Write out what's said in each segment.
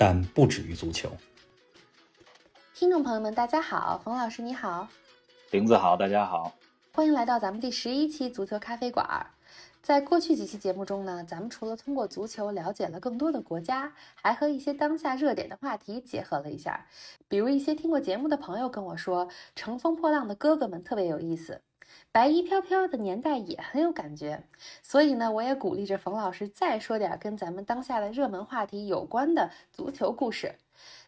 但不止于足球。听众朋友们，大家好，冯老师你好，林子好，大家好，欢迎来到咱们第十一期足球咖啡馆。在过去几期节目中呢，咱们除了通过足球了解了更多的国家，还和一些当下热点的话题结合了一下。比如一些听过节目的朋友跟我说，《乘风破浪的哥哥们》特别有意思，白衣飘飘的年代也很有感觉。所以呢，我也鼓励着冯老师再说点跟咱们当下的热门话题有关的足球故事。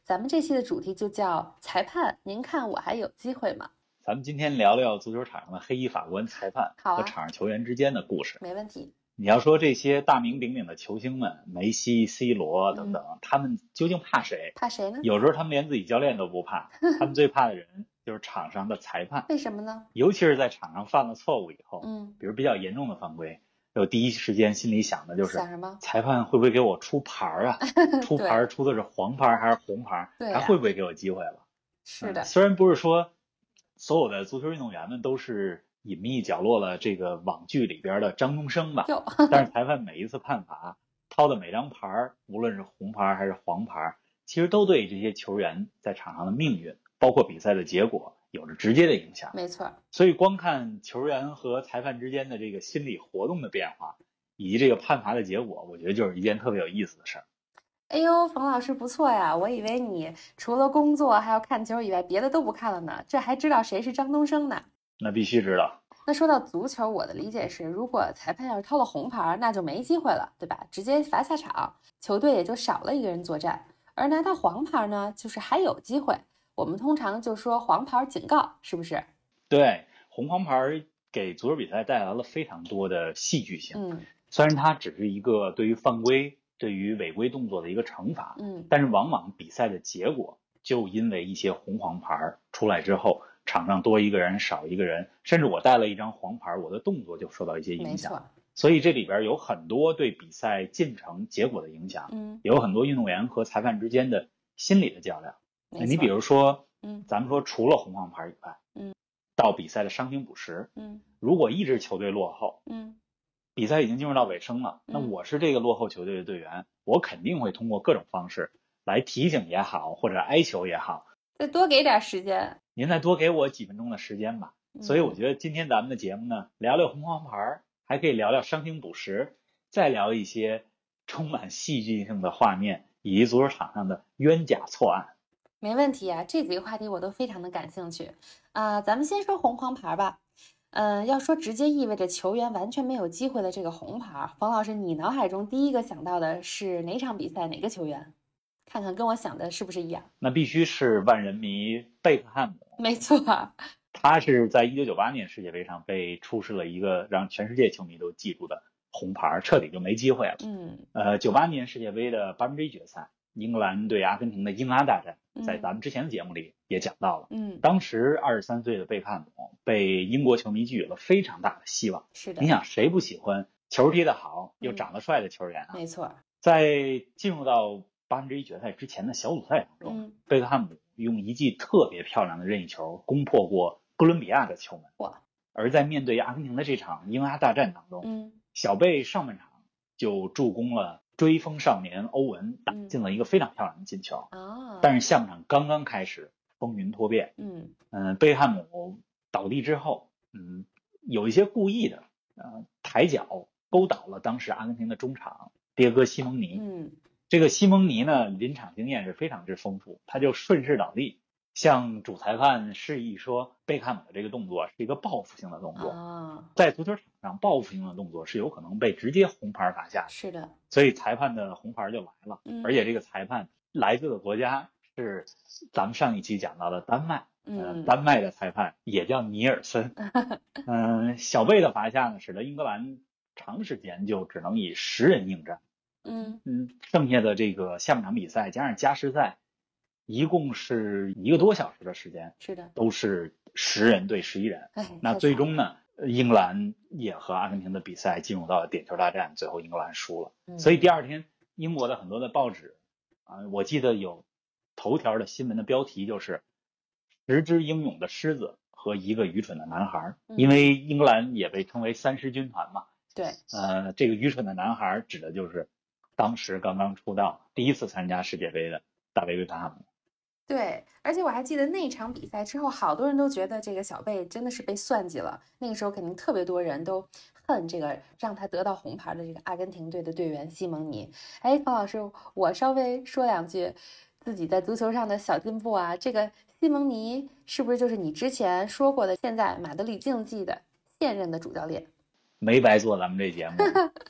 咱们这期的主题就叫裁判，您看我还有机会吗？咱们今天聊聊足球场上的黑衣法官裁判和场上球员之间的故事。没问题。你要说这些大名鼎鼎的球星们，梅西、C 罗等等，他们究竟怕谁？怕谁呢？有时候他们连自己教练都不怕，他们最怕的人就是场上的裁判，为什么呢？尤其是在场上犯了错误以后，嗯，比如比较严重的犯规，我第一时间心里想的就是想什么？裁判会不会给我出牌儿啊？出牌儿出的是黄牌儿还是红牌儿？对啊还会不会给我机会了？是的嗯，虽然不是说所有的足球运动员们都是隐秘角落了这个网剧里边的张东升吧，但是裁判每一次判罚掏的每张牌儿，无论是红牌儿还是黄牌儿，其实都对这些球员在场上的命运，包括比赛的结果有着直接的影响。没错。所以光看球员和裁判之间的这个心理活动的变化，以及这个判罚的结果，我觉得就是一件特别有意思的事儿。哎呦，冯老师不错呀！我以为你除了工作还要看球以外，别的都不看了呢。这还知道谁是张东升呢？那必须知道，那说到足球，我的理解是，如果裁判要是掏了红牌，那就没机会了，对吧？直接罚下场，球队也就少了一个人作战。而拿到黄牌呢，就是还有机会。我们通常就说黄牌警告，是不是？对红黄牌儿给足球比赛带来了非常多的戏剧性。嗯虽然它只是一个对于犯规、对于违规动作的一个惩罚，嗯，但是往往比赛的结果就因为一些红黄牌儿出来之后，场上多一个人少一个人，甚至我带了一张黄牌儿，我的动作就受到一些影响。错。所以这里边有很多对比赛进程结果的影响，嗯，也有很多运动员和裁判之间的心理的较量。你比如说，嗯。咱们说除了红黄牌以外，嗯，到比赛的伤停补时，嗯。如果一支球队落后，嗯。比赛已经进入到尾声了，那嗯。我是这个落后球队的队员，我肯定会通过各种方式来提醒也好，或者哀求也好，再多给点时间。您再多给我几分钟的时间吧。所以我，觉得今天咱们的节目呢，聊聊红黄牌儿，还可以聊聊伤停补时，再聊一些充满戏剧性的画面以及足球场上的冤假错案。没问题啊，这几个话题我都非常的感兴趣啊、咱们先说红黄牌吧。嗯、要说直接意味着球员完全没有机会的这个红牌，冯老师，你脑海中第一个想到的是哪场比赛哪个球员？看看跟我想的是不是一样？那必须是万人迷贝克汉姆，没错，他是在一九九八年世界杯上被出示了一个让全世界球迷都记住的红牌，彻底就没机会了。嗯呃，九八年世界杯的八分之一决赛，英格兰对阿根廷的英拉大战，在咱们之前的节目里也讲到了。嗯，当时二十三岁的贝克汉姆被英国球迷寄予了非常大的希望。是的你，想，谁不喜欢球踢得好又嗯长得帅的球员啊？没错，在进入到八分之一决赛之前的小组赛当中，嗯贝克汉姆用一记特别漂亮的任意球攻破过哥伦比亚的球门。哇！而在面对阿根廷的这场英拉大战当中，嗯小贝上半场就助攻了追风少年欧文，打进了一个非常漂亮的进球。哦，但是下半场刚刚开始，风云突变。嗯嗯、贝克汉姆倒地之后，嗯，有一些故意的，呃，抬脚勾倒了当时阿根廷的中场迭戈西蒙尼。嗯这个西蒙尼呢，临场经验是非常之丰富，他就顺势倒地，向主裁判示意说，贝克汉姆的这个动作是一个报复性的动作。啊，在足球场上，报复性的动作是有可能被直接红牌罚下的，是的，所以裁判的红牌就来了。嗯而且这个裁判来自的国家是咱们上一期讲到的丹麦，呃，嗯丹麦的裁判也叫尼尔森。嗯、小贝的罚下呢，使得英格兰长时间就只能以十人应战。嗯嗯，剩下的这个下半场比赛加上加时赛，一共是一个多小时的时间，是的，都是十人对十一人。哎，那最终呢，呃英格兰也和阿根廷的比赛进入到了点球大战，最后英格兰输了。嗯所以第二天，英国的很多的报纸啊，我记得有头条的新闻的标题就是“十只英勇的狮子和一个愚蠢的男孩儿”，嗯因为英格兰也被称为三狮军团嘛。对，呃，这个愚蠢的男孩儿指的就是当时刚刚出道、第一次参加世界杯的大卫·贝克汉姆。对，而且我还记得那场比赛之后，好多人都觉得这个小贝真的是被算计了。那个时候肯定特别多人都恨这个让他得到红牌的这个阿根廷队的队员西蒙尼。哎，方老师，我稍微说两句自己在足球上的小进步啊。这个西蒙尼是不是就是你之前说过的，现在马德里竞技的现任的主教练？没白做咱们这节目。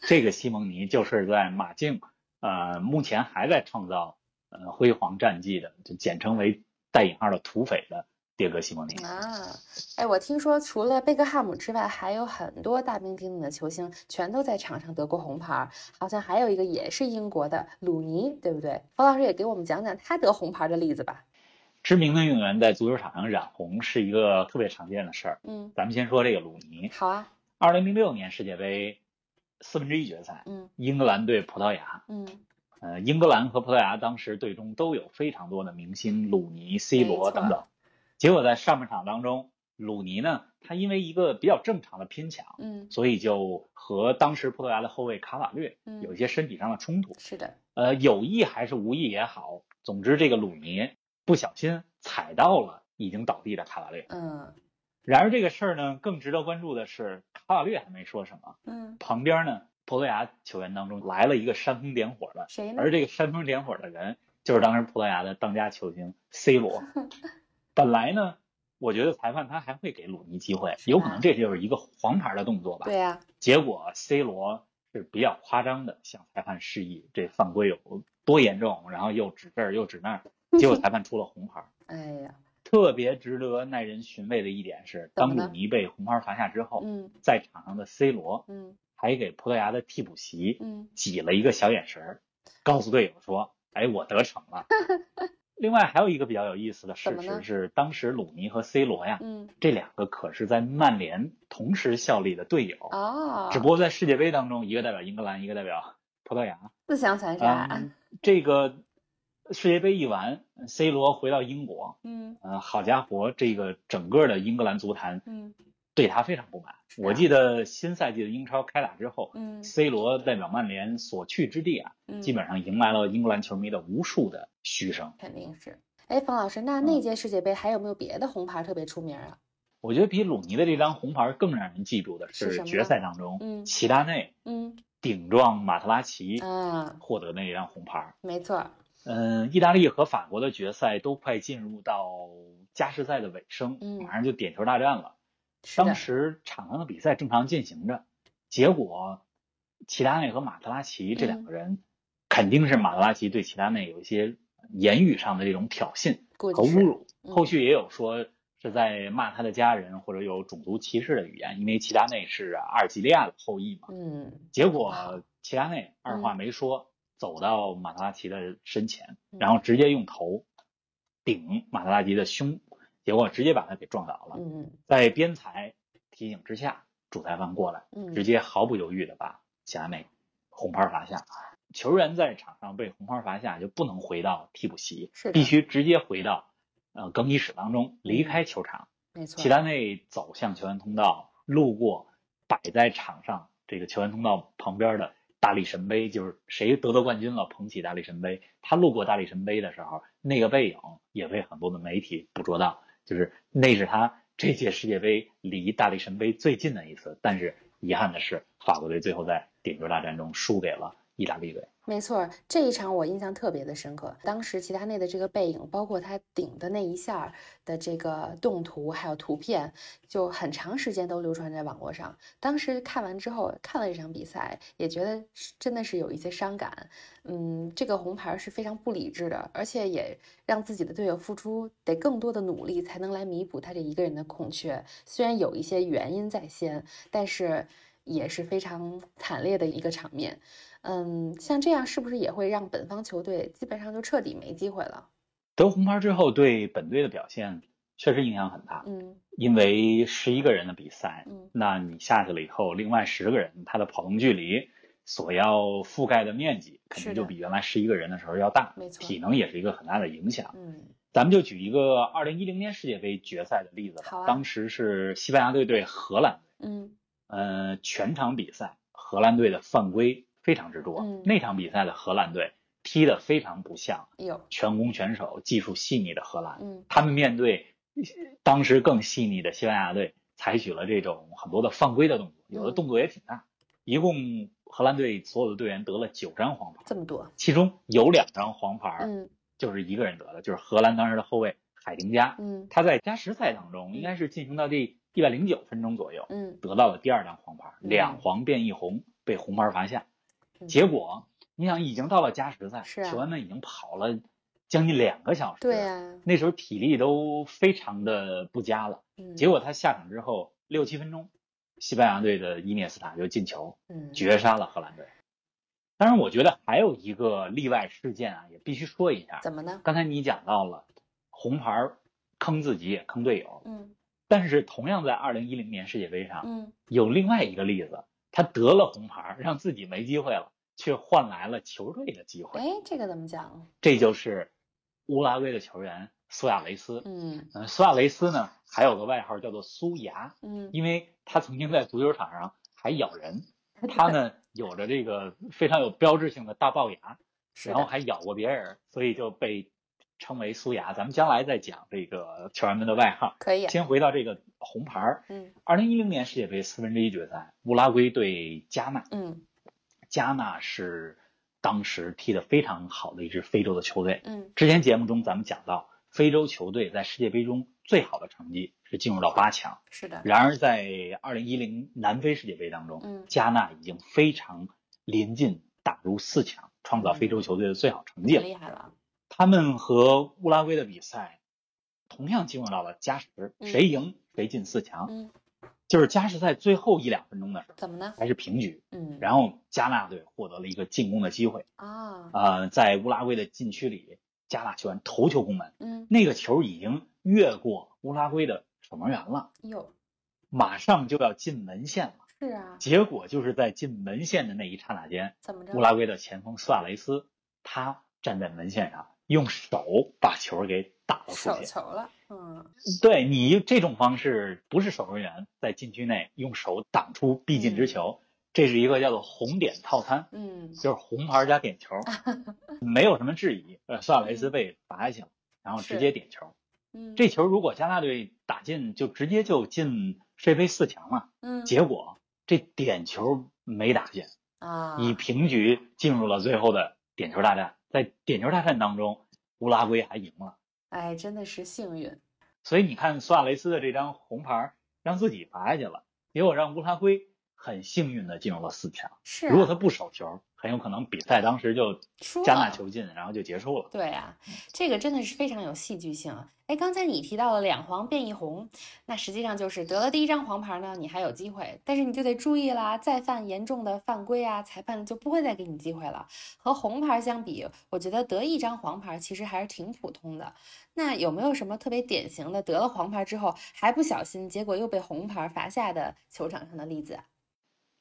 这个西蒙尼就是在马竞，呃，目前还在创造呃辉煌战绩的，就简称为带引号的土匪的迭戈西蒙尼。啊，哎，我听说除了贝克汉姆之外，还有很多大名鼎鼎的球星全都在场上得过红牌儿，好像还有一个也是英国的鲁尼，对不对？冯老师也给我们讲讲他得红牌的例子吧。知名的运动员在足球场上染红是一个特别常见的事儿。嗯，咱们先说这个鲁尼，好啊，二零零六年世界杯四分之一决赛，嗯英格兰对葡萄牙。嗯，呃，英格兰和葡萄牙当时队中都有非常多的明星，鲁尼、C 罗等等。结果在上半场当中，鲁尼呢，他因为一个比较正常的拼抢，嗯所以就和当时葡萄牙的后卫卡瓦略嗯有一些身体上的冲突。是的，呃，有意还是无意也好，总之这个鲁尼不小心踩到了已经倒地的卡瓦略。嗯然而这个事儿呢，更值得关注的是，卡瓦略还没说什么，嗯，旁边呢，葡萄牙球员当中来了一个煽风点火的，谁呢？而这个煽风点火的人就是当时葡萄牙的当家球星 C 罗。本来呢，我觉得裁判他还会给鲁尼机会，有可能这就是一个黄牌的动作吧。对呀、结果 C 罗是比较夸张的向裁判示意这犯规有多严重，然后又指这儿又指那儿，结果裁判出了红牌。哎呀，特别值得耐人寻味的一点是，当鲁尼被红牌罚下之后，嗯在场上的 C 罗嗯还给葡萄牙的替补席嗯，挤了一个小眼神儿，告诉队友说：“哎，我得逞了。”另外还有一个比较有意思的事实是，当时鲁尼和 C 罗呀，嗯这两个可是在曼联同时效力的队友，哦，只不过在世界杯当中，一个代表英格兰，一个代表葡萄牙。自相残杀。嗯，这个世界杯一完，C 罗回到英国，嗯嗯、好家伙，这个整个的英格兰足坛嗯对他非常不满。我记得新赛季的英超开打之后嗯，C 罗代表曼联所去之地啊，嗯，基本上迎来了英格兰球迷的无数的嘘声。肯定是。哎，冯老师，那嗯那届世界杯还有没有别的红牌特别出名啊？我觉得比鲁尼的这张红牌更让人记住的是决赛当中，嗯齐达内嗯顶撞马特拉齐啊，获得的那张红牌。没错。嗯，意大利和法国的决赛都快进入到加时赛的尾声，嗯马上就点球大战了。当时场上的比赛正常进行着，结果齐达内和马特拉齐这两个人，肯定是马特拉齐对齐达内有一些言语上的这种挑衅和侮辱。嗯。后续也有说是在骂他的家人，或者有种族歧视的语言，因为齐达内是阿尔及利亚的后裔嘛。嗯。结果齐达内二话没说，走到马特拉齐的身前，嗯。然后直接用头顶马特拉齐的胸，结果直接把他给撞倒了。嗯在边裁提醒之下，主裁判过来，嗯，直接毫不犹豫的把齐达内红牌罚下。球员在场上被红牌罚下，就不能回到替补席，是必须直接回到呃更衣室当中，离开球场。没错。齐达内走向球员通道，路过摆在场上这个球员通道旁边的大力神杯，就是谁得到冠军了，捧起大力神杯。他路过大力神杯的时候，那个背影也被很多的媒体捕捉到，就是那是他这届世界杯离大力神杯最近的一次。但是遗憾的是，法国队最后在点球大战中输给了意大利队。没错，这一场我印象特别的深刻。当时齐达内的这个背影，包括他顶的那一下的这个动图，还有图片，就很长时间都流传在网络上。当时看完之后，看了这场比赛，也觉得真的是有一些伤感。嗯，这个红牌是非常不理智的，而且也让自己的队友付出得更多的努力，才能来弥补他这一个人的空缺。虽然有一些原因在先，但是也是非常惨烈的一个场面。嗯，像这样是不是也会让本方球队基本上就彻底没机会了？得红牌之后，对本队的表现确实影响很大。嗯因为十一个人的比赛，嗯那你下去了以后，另外十个人他的跑动距离所要覆盖的面积肯定就比原来十一个人的时候要大，没错体能也是一个很大的影响。嗯咱们就举一个二零一零年世界杯决赛的例子吧，好啊当时是西班牙队对荷兰队，嗯呃，全场比赛荷兰队的犯规非常之多，嗯那场比赛的荷兰队踢得非常不像有全攻全守、技术细腻的荷兰，嗯他们面对当时更细腻的西班牙队，采取了这种很多的犯规的动作，有的嗯动作也挺大。一共荷兰队所有的队员得了九张黄牌，这么多，其中有两张黄牌嗯就是一个人得的，就是荷兰当时的后卫海廷加。嗯他在加时赛当中，应该是进行到第一百零九分钟左右，嗯得到了第二张黄牌，嗯两黄变一红，被红牌罚下。嗯结果你想，已经到了加时赛，球员们已经跑了将近两个小时，对呀那时候体力都非常的不佳了。嗯结果他下场之后六七分钟，西班牙队的伊涅斯塔就进球，嗯绝杀了荷兰队。当然，我觉得还有一个例外事件啊，也必须说一下。怎么呢？刚才你讲到了红牌坑自己也坑队友，嗯但是同样在二零一零年世界杯上，嗯有另外一个例子，他得了红牌，让自己没机会了，却换来了球队的机会。哎，这个怎么讲？这就是乌拉圭的球员苏亚雷斯。嗯嗯，苏亚雷斯呢还有个外号叫做苏牙，嗯因为他曾经在足球场上还咬人。他呢有着这个非常有标志性的大龅牙，是然后还咬过别人，所以就被称为苏牙。咱们将来再讲这个球员们的外号。可以，先回到这个红牌儿。嗯二零一零年世界杯四分之一决赛，乌拉圭对加纳。嗯加纳是当时踢得非常好的一支非洲的球队。嗯之前节目中咱们讲到，非洲球队在世界杯中最好的成绩是进入到八强。是的，然而在二零一零南非世界杯当中，嗯加纳已经非常临近打入四强，创造非洲球队的最好成绩。厉害了，他们和乌拉圭的比赛同样进入到了加时，嗯谁赢谁进四强。嗯，就是加时赛最后一两分钟的时候怎么呢？还是平局，嗯，然后加纳队获得了一个进攻的机会。啊，呃，在乌拉圭的禁区里，加纳球员头球攻门，嗯那个球已经越过乌拉圭的守门员了，哟，马上就要进门线了。是啊，结果就是在进门线的那一刹那间，怎么着？乌拉圭的前锋苏亚雷斯，他站在门线上，用手把球给打了出手。球了，嗯对你这种方式，不是守门员在禁区内用手挡出必进之球，这是一个叫做红点套餐，嗯就是红牌加点球，没有什么质疑。呃，苏亚雷斯被罚下去了，然后直接点球。嗯，这球如果加纳队打进，就直接就进世界杯四强了。嗯结果这点球没打进，啊，以平局进入了最后的点球大战。在点球大战当中，乌拉圭还赢了。哎，真的是幸运，所以你看，苏亚雷斯的这张红牌让自己罚下去了，结果让乌拉圭很幸运的进入了四强。是、啊，如果他不守球，很有可能比赛当时就输加纳球进，然后就结束了。对啊，这个真的是非常有戏剧性啊！哎，刚才你提到了两黄变一红，那实际上就是得了第一张黄牌呢，你还有机会，但是你就得注意啦，再犯严重的犯规啊，裁判就不会再给你机会了。和红牌相比，我觉得得一张黄牌其实还是挺普通的。那有没有什么特别典型的得了黄牌之后还不小心，结果又被红牌罚下的球场上的例子啊？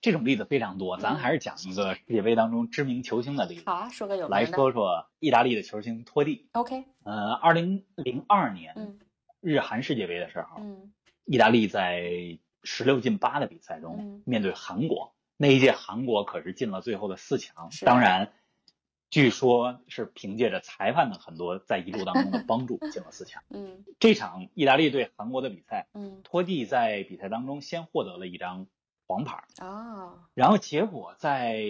这种例子非常多，咱嗯还是讲一个世界杯当中知名球星的例子。好啊，说个有名来。说说意大利的球星托蒂。OK，呃，二零零二年嗯日韩世界杯的时候，嗯意大利在十六进八的比赛中嗯面对韩国，那一届韩国可是进了最后的四强。当然，据说是凭借着裁判的很多在一 路当中的帮助进了四强。嗯这场意大利对韩国的比赛，嗯托蒂在比赛当中先获得了一张黄牌，哦，然后结果在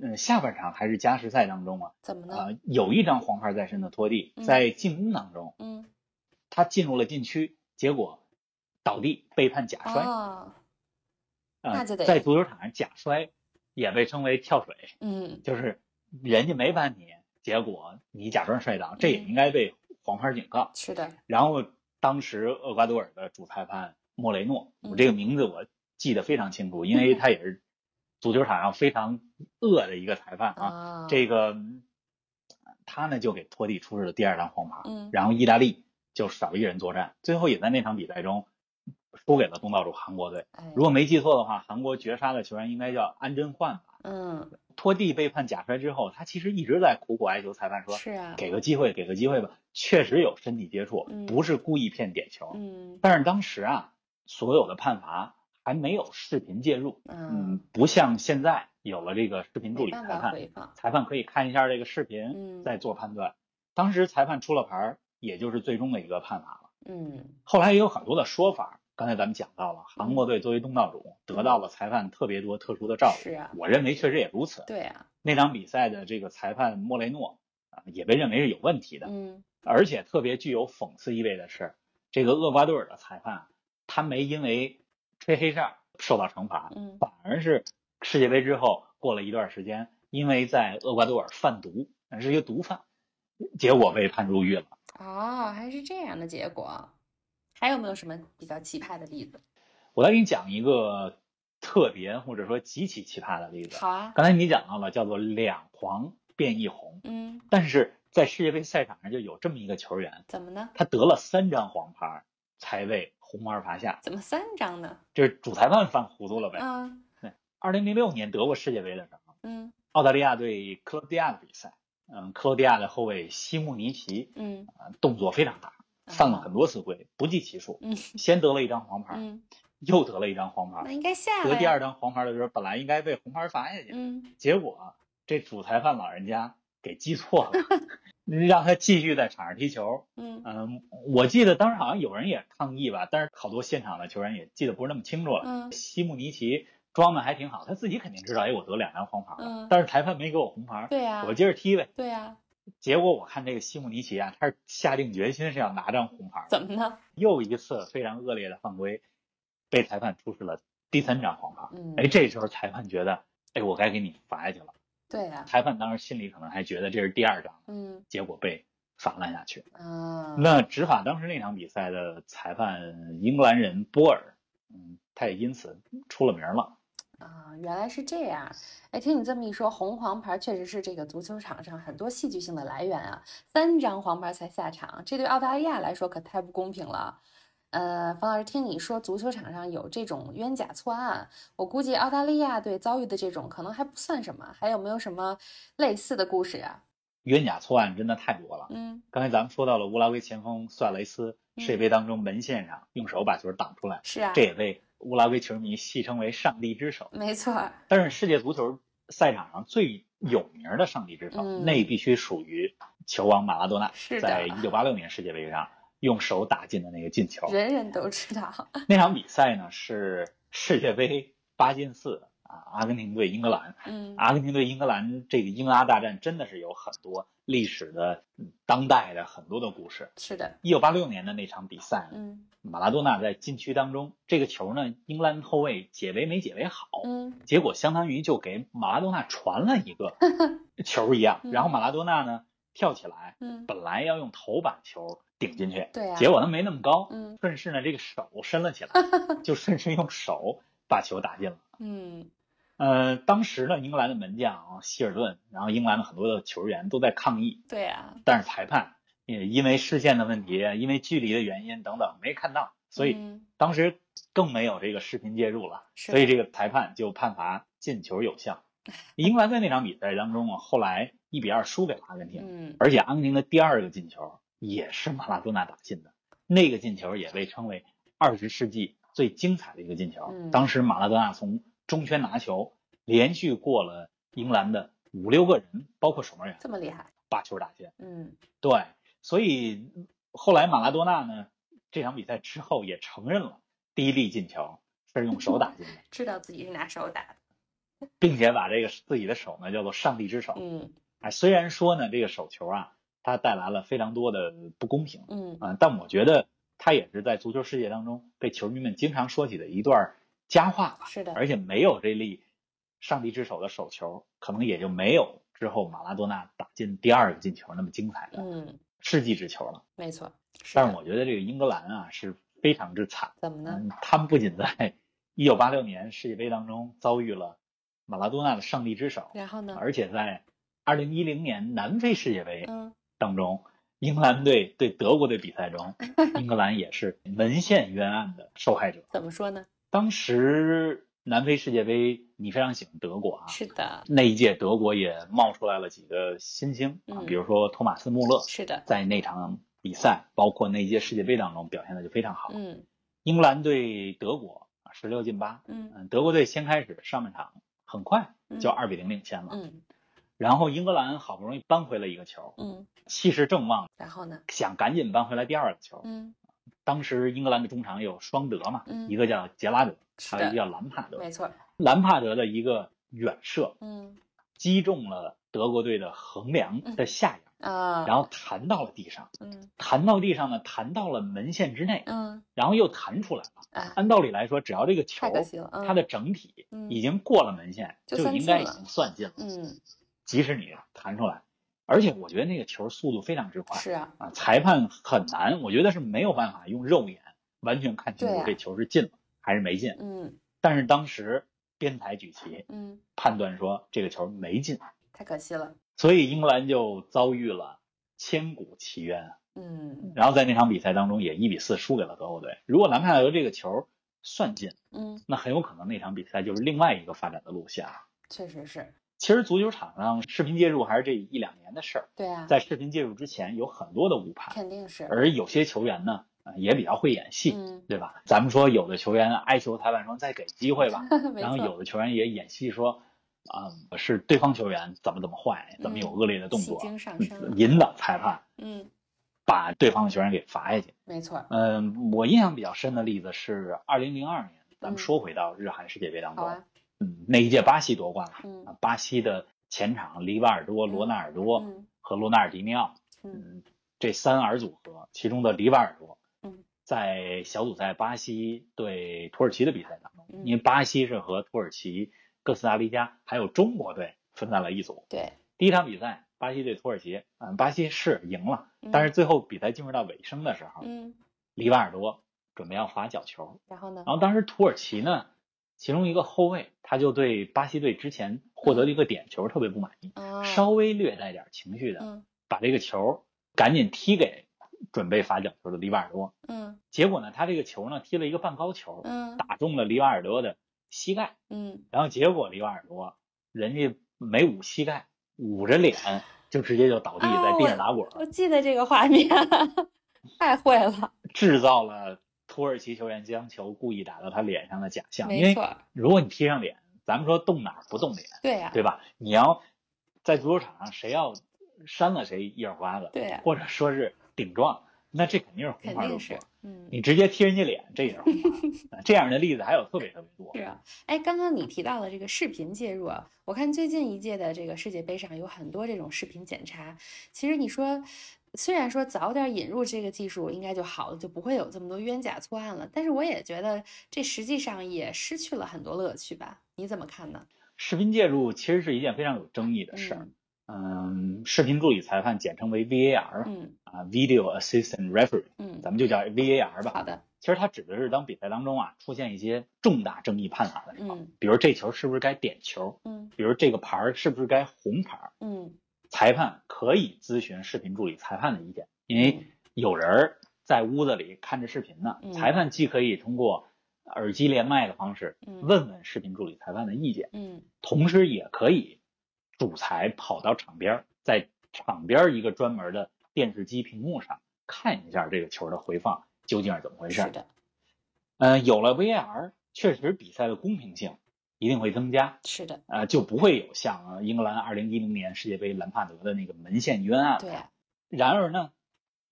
嗯下半场还是加时赛当中啊，怎么呢？呃，有一张黄牌在身的托蒂嗯在进攻当中，嗯他进入了禁区，结果倒地被判假摔。哦，呃那就得在足球场上假摔也被称为跳水，嗯就是人家没把你，结果你假装摔倒，这也嗯应该被黄牌警告。是的，然后当时厄瓜多尔的主裁判莫雷诺，嗯我这个名字我记得非常清楚，因为他也是足球场上非常恶的一个裁判啊。啊，这个嗯他呢就给托蒂出示了第二张黄牌，嗯然后意大利就少一人作战，最后也在那场比赛中输给了东道主韩国队。哎如果没记错的话，韩国绝杀的球员应该叫安贞焕吧。嗯托蒂被判假摔之后，他其实一直在苦苦哀求裁判说是啊，给个机会，给个机会吧。确实有身体接触嗯，不是故意骗点球。嗯但是当时啊，所有的判罚还没有视频介入，嗯嗯，不像现在有了这个视频助理裁判，裁判可以看一下这个视频，嗯再做判断。当时裁判出了牌，也就是最终的一个判罚了。嗯后来也有很多的说法，刚才咱们讲到了，韩国队作为东道主，得到了裁判特别多特殊的照顾。是啊，我认为确实也如此。对啊，那场比赛的这个裁判莫雷诺啊，也被认为是有问题的。嗯而且特别具有讽刺意味的是，这个厄瓜多尔的裁判，他没因为吹黑哨受到惩罚，嗯反而是世界杯之后过了一段时间，因为在厄瓜多尔贩毒，是一个毒贩，结果被判入狱了。哦，还是这样的结果。还有没有什么比较奇葩的例子？我来给你讲一个特别或者说极其奇葩的例子。好啊，刚才你讲到了，叫做两黄变一红，嗯，但是在世界杯赛场上就有这么一个球员，怎么呢？他得了三张黄牌才被红牌罚下，怎么三张呢？就是主裁判犯糊涂了呗。嗯二零零六年德国世界杯的时候，嗯澳大利亚对克罗地亚的比赛，嗯，克罗地亚的后卫西穆尼奇嗯啊动作非常大，犯了很多次规，不计其数。嗯先得了一张黄牌，嗯，又得了一张黄牌。那应该下了。得第二张黄牌的时候，本来应该被红牌罚下去，嗯结果这主裁判老人家给记错了，让他继续在场上踢球。嗯嗯，我记得当时好像有人也抗议吧，但是好多现场的球员也记得不是那么清楚了。嗯西姆尼奇装的还挺好，他自己肯定知道，哎，我得两张黄牌了，嗯但是裁判没给我红牌，对呀我接着踢呗。对呀，结果我看这个西姆尼奇啊，他是下定决心是要拿张红牌，怎么呢？又一次非常恶劣的犯规，被裁判出示了第三张黄牌。嗯哎，这时候裁判觉得，哎，我该给你罚下去了。对呀，裁判当时心里可能还觉得这是第二张，嗯结果被罚了下去。啊，那执法当时那场比赛的裁判英格兰人波尔，嗯，他也因此出了名了。啊，原来是这样。哎，听你这么一说，红黄牌确实是这个足球场上很多戏剧性的来源啊。三张黄牌才下场，这对澳大利亚来说可太不公平了。呃，方老师，听你说足球场上有这种冤假错案，我估计澳大利亚队遭遇的这种可能还不算什么，还有没有什么类似的故事啊？冤假错案真的太多了。嗯刚才咱们说到了乌拉圭前锋苏亚雷斯嗯世界杯当中门线上用手把球挡出来，是啊这，也被乌拉圭球迷戏称为“上帝之手没错，”。但是世界足球赛场上最有名的上帝之手，嗯那必须属于球王马拉多纳是在一九八六年世界杯上用手打进的那个进球。人人都知道。那场比赛呢是世界杯八进四啊，阿根廷对英格兰。嗯阿根廷对英格兰这个英阿大战真的是有很多历史的、嗯当代的很多的故事。是的，一九八六年的那场比赛，嗯马拉多纳在禁区当中，这个球呢，英格兰后卫解围没解围好，嗯结果相当于就给马拉多纳传了一个 球一样。嗯然后马拉多纳呢跳起来，嗯本来要用头把球顶进去，对啊结果他没那么高，嗯顺势呢这个手伸了起来，就顺势用手把球打进了。嗯呃，当时呢，英格兰的门将啊希尔顿，然后英格兰的很多的球员都在抗议，对啊，但是裁判也因为视线的问题，因为距离的原因等等没看到，所以嗯当时更没有这个视频介入了，是所以这个裁判就判罚进球有效。英格兰在那场比赛当中啊，后来一比二输给了阿根廷，嗯而且阿根廷的第二个进球也是马拉多纳打进的，那个进球也被称为二十世纪最精彩的一个进球。嗯当时马拉多纳从中圈拿球，连续过了英格兰的五六个人，包括守门员，这么厉害，把球打进。嗯对，所以后来马拉多纳呢，这场比赛之后也承认了第一粒进球是用手打进的，知道自己是拿手打的，并且把这个自己的手呢叫做上帝之手。嗯哎，虽然说呢这个手球啊，它带来了非常多的不公平，嗯啊、但我觉得它也是在足球世界当中被球迷们经常说起的一段佳话吧。是的，而且没有这粒上帝之手的手球，可能也就没有之后马拉多纳打进第二个进球那么精彩的嗯世纪之球了。没错，是但是我觉得这个英格兰啊是非常之惨，怎么呢？嗯，他们不仅在一九八六年世界杯当中遭遇了马拉多纳的上帝之手，然后呢？而且在二零一零年南非世界杯嗯当中，英格兰队对德国队比赛中，英格兰也是文献冤案的受害者。怎么说呢？当时南非世界杯，你非常喜欢德国啊，是的，那一届德国也冒出来了几个新星啊，嗯比如说托马斯穆勒，是的，在那场比赛，包括那一届世界杯当中表现的就非常好。嗯英格兰对德国十六进八，嗯嗯，德国队先开始上半场很快嗯就二比零领先了，嗯然后英格兰好不容易扳回了一个球，嗯，气势正旺，然后呢？想赶紧扳回来第二个球。嗯，当时英格兰的中场有双德嘛，嗯一个叫杰拉德，还有一个叫兰帕德。没错，兰帕德的一个远射嗯击中了德国队的横梁的下沿，啊，然后弹到了地上，嗯弹到地上呢，弹到了门线之内，嗯然后又弹出来了。啊，按道理来说，只要这个球它的整体嗯已经过了门线，就应该已经算进了。嗯即使你弹出来，而且我觉得那个球速度非常之快是啊，啊，裁判很难，我觉得是没有办法用肉眼完全看清楚这球是进了还是没进。嗯但是当时边裁举旗嗯，判断说这个球没进，太可惜了，所以英格兰就遭遇了千古奇冤。嗯然后在那场比赛当中也一比四输给了德国队。如果兰帕德这个球算进，嗯，那很有可能那场比赛就是另外一个发展的路线了。确实是，其实足球场上视频介入还是这一两年的事儿，对啊，在视频介入之前有很多的误判，肯定是，而有些球员呢呃也比较会演戏，嗯，对吧？咱们说有的球员哀求裁判说再给机会吧，然后，有的球员也演戏说。啊、是对方球员怎么怎么坏，怎么有恶劣的动作，上身了，引导裁判嗯，把对方的球员给罚下去。没错，嗯，我印象比较深的例子是二零零二年，咱嗯们说回到日韩世界杯当中，嗯，那一届巴西夺冠了，嗯。啊巴西的前场里瓦尔多、罗纳尔多嗯。和罗纳尔迪尼奥，嗯。嗯，这三儿组合，其中的里瓦尔多，嗯，在小组赛巴西对土耳其的比赛当中，嗯。因为巴西是和土耳其、哥斯达黎加还有中国队分在了一组，对，第一场比赛巴西对土耳其，嗯，巴西是赢了，嗯。但是最后比赛进入到尾声的时候，嗯，里瓦尔多准备要罚角球，然后呢？然后当时土耳其呢，其中一个后卫他就对巴西队之前获得的一个点球特别不满意，啊，稍微略带点情绪的嗯把这个球赶紧踢给准备罚角球的里瓦尔多，嗯。结果呢，他这个球呢踢了一个半高球，嗯打中了里瓦尔多的膝盖，嗯，然后结果里瓦尔多人家没捂膝盖，捂着脸就直接就倒地啊在地上打滚儿，我记得这个画面，太会了，制造了土耳其球员将球故意打到他脸上的假象。因为，如果你贴上脸，咱们说动哪儿不动脸，对呀，对吧？你要在足球场上谁要扇了谁一耳刮子，对呀，或者说是顶撞，那这肯定是红牌入波。，嗯。你直接踢人家脸，这也是红牌。这样的例子还有特别特别多是。啊，哎，刚刚你提到的这个视频介入啊，我看最近一届的这个世界杯上有很多这种视频检查。其实你说，虽然说早点引入这个技术应该就好了，就不会有这么多冤假错案了，但是我也觉得这实际上也失去了很多乐趣吧？你怎么看呢？视频介入其实是一件非常有争议的事儿。嗯，视频助理裁判简称为 VAR 嗯啊，Video Assistant Referee，嗯，咱们就叫 VAR 吧。好的，其实它指的是当比赛当中啊出现一些重大争议判罚的时候，嗯比如这球是不是该点球，嗯比如这个牌儿是不是该红牌，嗯裁判可以咨询视频助理裁判的意见，因为嗯。有人儿在屋子里看着视频呢，嗯。裁判既可以通过耳机连麦的方式嗯。问问视频助理裁判的意见，嗯。同时也可以主裁跑到场边，在场边一个专门的电视机屏幕上看一下这个球的回放究竟是怎么回事。是的，嗯，有了 VAR，确实比赛的公平性一定会增加，是的，呃，就不会有像英格兰二零一零年世界杯兰帕德的那个门线冤案。对呀，然而呢，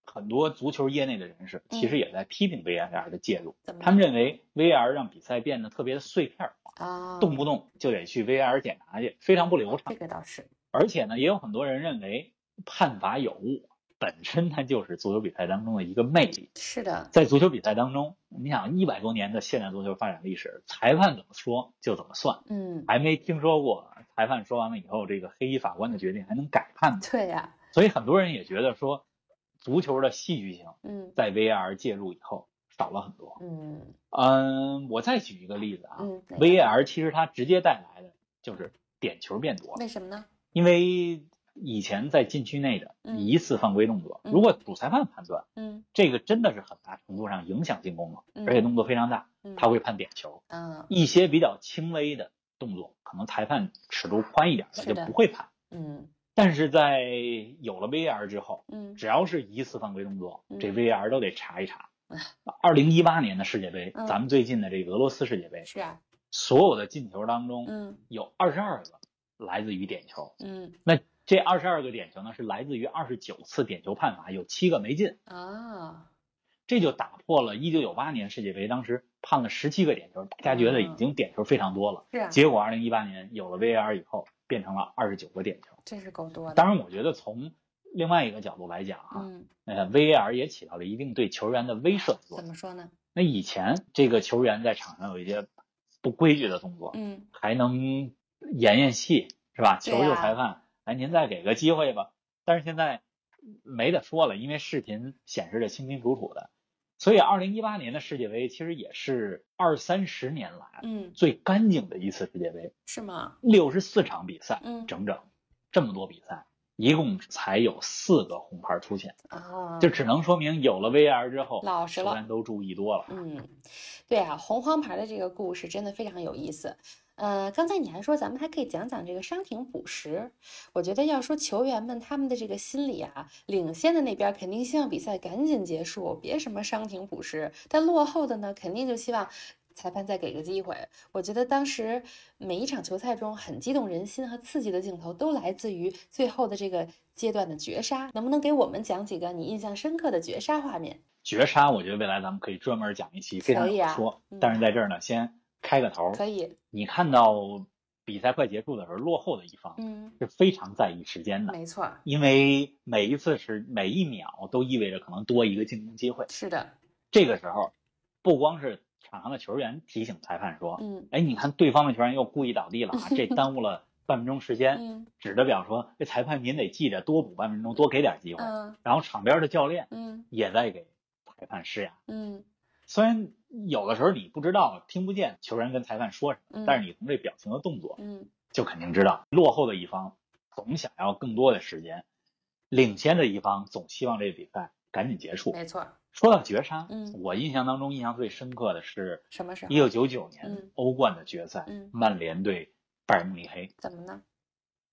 很多足球业内的人士其实嗯。也在批评 VAR 的介入，他们认为 VAR 让比赛变得特别的碎片化，啊，动不动就得去 VAR 检查去，非常不流畅这。个倒是，而且呢，也有很多人认为判罚有误本身它就是足球比赛当中的一个魅力。是的，在足球比赛当中，你想一百多年的现代足球发展历史，裁判怎么说就怎么算，嗯，还没听说过裁判说完了以后，这个黑衣法官的决定还能改判的。对呀，所以很多人也觉得说，足球的戏剧性嗯在 VAR 介入以后少了很多。嗯嗯，我再举一个例子啊嗯，VAR 其实它直接带来的就是点球变多。为什么呢？因为以前在禁区内的一次犯规动作，嗯。如果主裁判判断嗯。这个真的是很大程度上影响进攻了，嗯。而且动作非常大，嗯，他会判点球。嗯。一些比较轻微的动作，可能裁判尺度宽一点的是的就不会判。嗯。但是在有了 VAR 之后，嗯。只要是一次犯规动作，嗯。这 VAR 都得查一查哎。二零一八年的世界杯，嗯。咱们最近的这个俄罗斯世界杯，是啊，所有的进球当中嗯。有二十二个来自于点球。嗯。那这二十二个点球呢，是来自于二十九次点球判罚，有七个没进，啊，这就打破了一九九八年世界杯当时判了十七个点球，大家觉得已经点球非常多了。是啊，结果二零一八年有了 VAR 以后，变成了二十九个点球。这是够多的。当然，我觉得从另外一个角度来讲啊，嗯，呃，VAR 也起到了一定对球员的威慑作用怎。么说呢？那以前这个球员在场上有一些不规矩的动作，嗯还能演演戏，是吧？求求裁判，哎，您再给个机会吧。但是现在没得说了，因为视频显示的清清楚楚的。所以，二零一八年的世界杯其实也是二三十年来嗯，最干净的一次世界杯，是吗？六十四场比赛，嗯整整这么多比赛，一共才有四个红牌出现，啊，就只能说明有了 VAR 之后，老实了球员都注意多了。嗯，对啊，红黄牌的这个故事真的非常有意思。呃，刚才你还说咱们还可以讲讲这个伤停补时。我觉得要说球员们他们的这个心理啊，领先的那边肯定希望比赛赶紧结束，别什么伤停补时；但落后的呢，肯定就希望裁判再给个机会。我觉得当时每一场球赛中很激动人心和刺激的镜头，都来自于最后的这个阶段的绝杀。能不能给我们讲几个你印象深刻的绝杀画面？绝杀，我觉得未来咱们可以专门讲一期，非常可以啊说。嗯但是在这儿呢，先开个头。可以，你看到比赛快结束的时候，落后的一方嗯，是非常在意时间的，没错儿，因为每一次是每一秒都意味着可能多一个进攻机会。是的，这个时候，不光是场上的球员提醒裁判说嗯：“哎，你看对方的球员又故意倒地了啊，这耽误了半分钟时间。”嗯指着表说：“这裁判您得记着多补半分钟，多给点机会。嗯然后场边的教练嗯也在给裁判施压。嗯虽然有的时候你不知道、听不见球员跟裁判说什么，嗯但是你从这表情和动作嗯就肯定知道，落后的一方总想要更多的时间，领先的一方总希望这个比赛赶紧结束。没错，说到绝杀，嗯我印象当中印象最深刻的是什么时候？一九九九年嗯欧冠的决赛，嗯曼联对拜仁慕尼黑，怎么呢？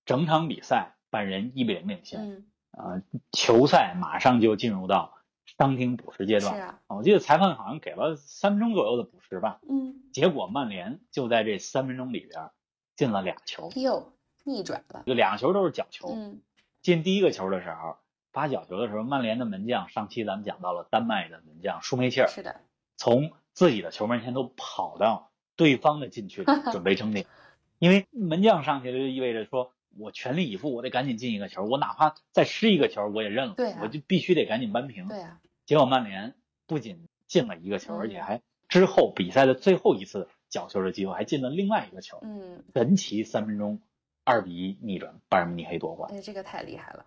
整场比赛拜仁一比零领先，嗯，呃，球赛马上就进入到伤停补时阶段。是啊，我记得裁判好像给了三分钟左右的补时吧，嗯，结果曼联就在这三分钟里边进了俩球，哟，逆转了，就两个球都是角球。嗯。进第一个球的时候，发角球的时候，曼联的门将上期咱们讲到了丹麦的门将舒梅切尔，是的，从自己的球门前都跑到对方的禁区里 准备争顶，因为门将上去就意味着说我全力以赴，我得赶紧进一个球，我哪怕再失一个球我也认了，对啊我就必须得赶紧扳平。对啊，结果曼联不仅进了一个球，嗯而且还之后比赛的最后一次角球的机会还进了另外一个球，嗯，神奇三分钟二比一逆转拜仁慕尼黑夺冠，哎，这个太厉害了，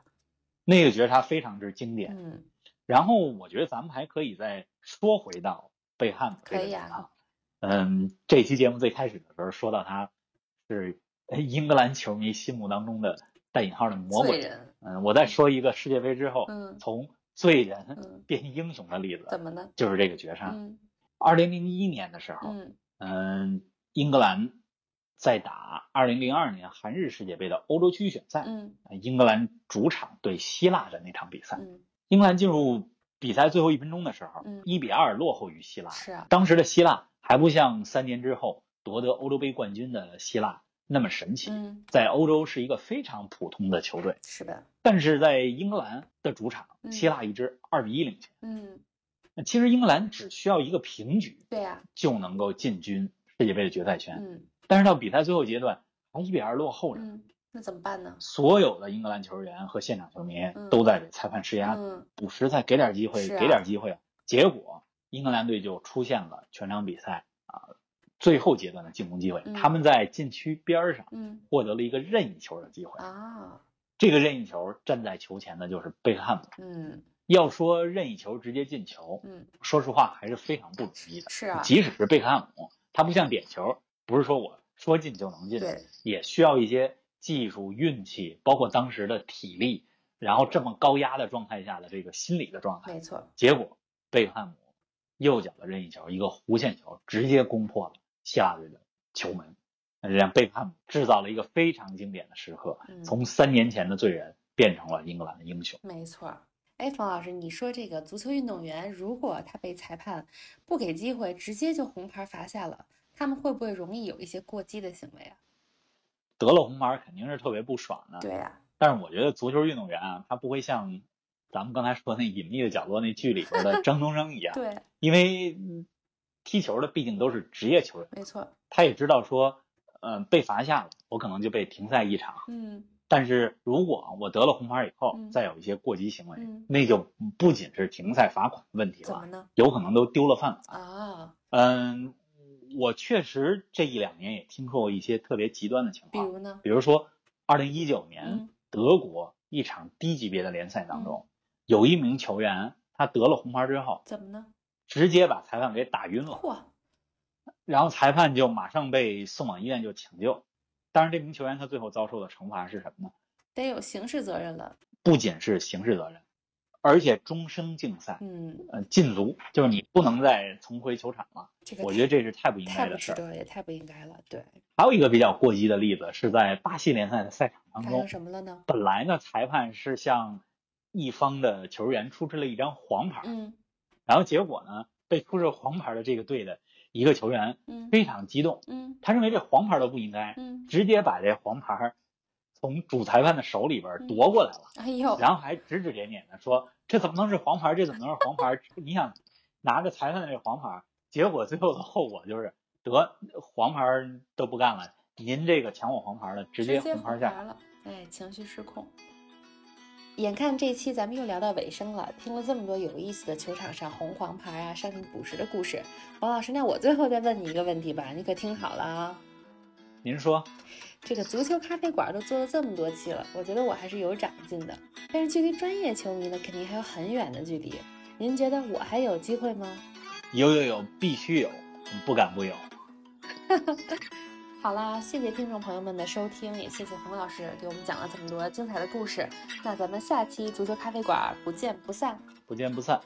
那个绝杀非常之经典。嗯然后我觉得咱们还可以再说回到贝汉姆这个可以啊人啊，嗯，这期节目最开始的时候说到他是英格兰球迷心目当中的带引号的魔鬼。人，嗯，我再说一个世界杯之后，嗯从罪人嗯，变英雄的例子，怎么呢？就是这个绝杀。嗯二零零一年的时候，嗯嗯，英格兰在打二零零二年韩日世界杯的欧洲区选赛，嗯英格兰主场对希腊的那场比赛，嗯，英格兰进入比赛最后一分钟的时候嗯，一比二落后于希腊。是啊，当时的希腊还不像三年之后夺得欧洲杯冠军的希腊那么神奇，嗯，在欧洲是一个非常普通的球队。是的，但是在英格兰的主场，嗯希腊一支二比一领先。嗯，那其实英格兰只需要一个平局对呀，就能够进军世界杯的决赛圈，嗯但是到比赛最后阶段还一比二落后着。嗯，那怎么办呢？所有的英格兰球员和现场球迷嗯都在给裁判施压，嗯补时再给点机会，啊给点机会啊！结果英格兰队就出现了全场比赛啊最后阶段的进攻机会，嗯他们在禁区边儿上嗯获得了一个任意球的机会。啊，这个任意球站在球前的就是贝克汉姆。嗯要说任意球直接进球，嗯，说实话还是非常不容易的。是啊，即使是贝克汉姆，他不像点球，不是说我说进就能进，对，也需要一些技术、运气，包括当时的体力，然后这么高压的状态下的这个心理的状态。没错，结果贝克汉姆右脚的任意球，一个弧线球，直接攻破了希腊队的球门，让贝克汉姆制造了一个非常经典的时刻，嗯从三年前的罪人变成了英格兰的英雄。没错。哎，冯老师，你说这个足球运动员，如果他被裁判不给机会，直接就红牌罚下了，他们会不会容易有一些过激的行为啊？得了红牌肯定是特别不爽的，对呀、但是我觉得足球运动员啊，他不会像咱们刚才说那隐秘的角落那剧里边的张东升一样，对，因为嗯踢球的毕竟都是职业球员，没错，他也知道说，嗯、被罚下了，我可能就被停赛一场。嗯但是如果我得了红牌以后，嗯再有一些过激行为，嗯那就不仅是停赛罚款的问题了？有可能都丢了饭碗。啊，嗯，我确实这一两年也听说过一些特别极端的情况，比如呢？比如说二零一九年、嗯德国一场低级别的联赛当中，有一名球员他得了红牌之后，怎么呢？直接把裁判给打晕了，嚯，然后裁判就马上被送往医院就抢救。当然，这名球员他最后遭受的惩罚是什么呢？得有刑事责任了。不仅是刑事责任，而且终生禁赛，嗯，呃，禁足，就是你不能再重回球场了。这个我觉得这是太不应该的事儿。不值得，也太不应该了。对，还有一个比较过激的例子是在巴西联赛的赛场当中，什么了呢？本来呢裁判是向一方的球员出示了一张黄牌，嗯然后结果呢被出示黄牌的这个队的一个球员嗯非常激动，嗯他认为这黄牌都不应该，嗯，直接把这黄牌从主裁判的手里边嗯夺过来了。哎呦，然后还指指点点的说：“这怎么能是黄牌？这怎么能是黄牌？你想拿着裁判的这黄牌，结果最后的后果就是得黄牌都不干了，您这个抢我黄牌的，直接红牌下来。了，哎，情绪失控。眼看这期咱们又聊到尾声了，听了这么多有意思的球场上红黄牌啊、伤停补时的故事，王老师，那我最后再问你一个问题吧，你可听好了啊。您说这个足球咖啡馆都做了这么多期了，我觉得我还是有长进的，但是距离专业球迷呢，肯定还有很远的距离。您觉得我还有机会吗？有有有，必须有，不敢不有。好啦，谢谢听众朋友们的收听，也谢谢冯老师给我们讲了这么多精彩的故事。那咱们下期足球咖啡馆不见不散。不见不散。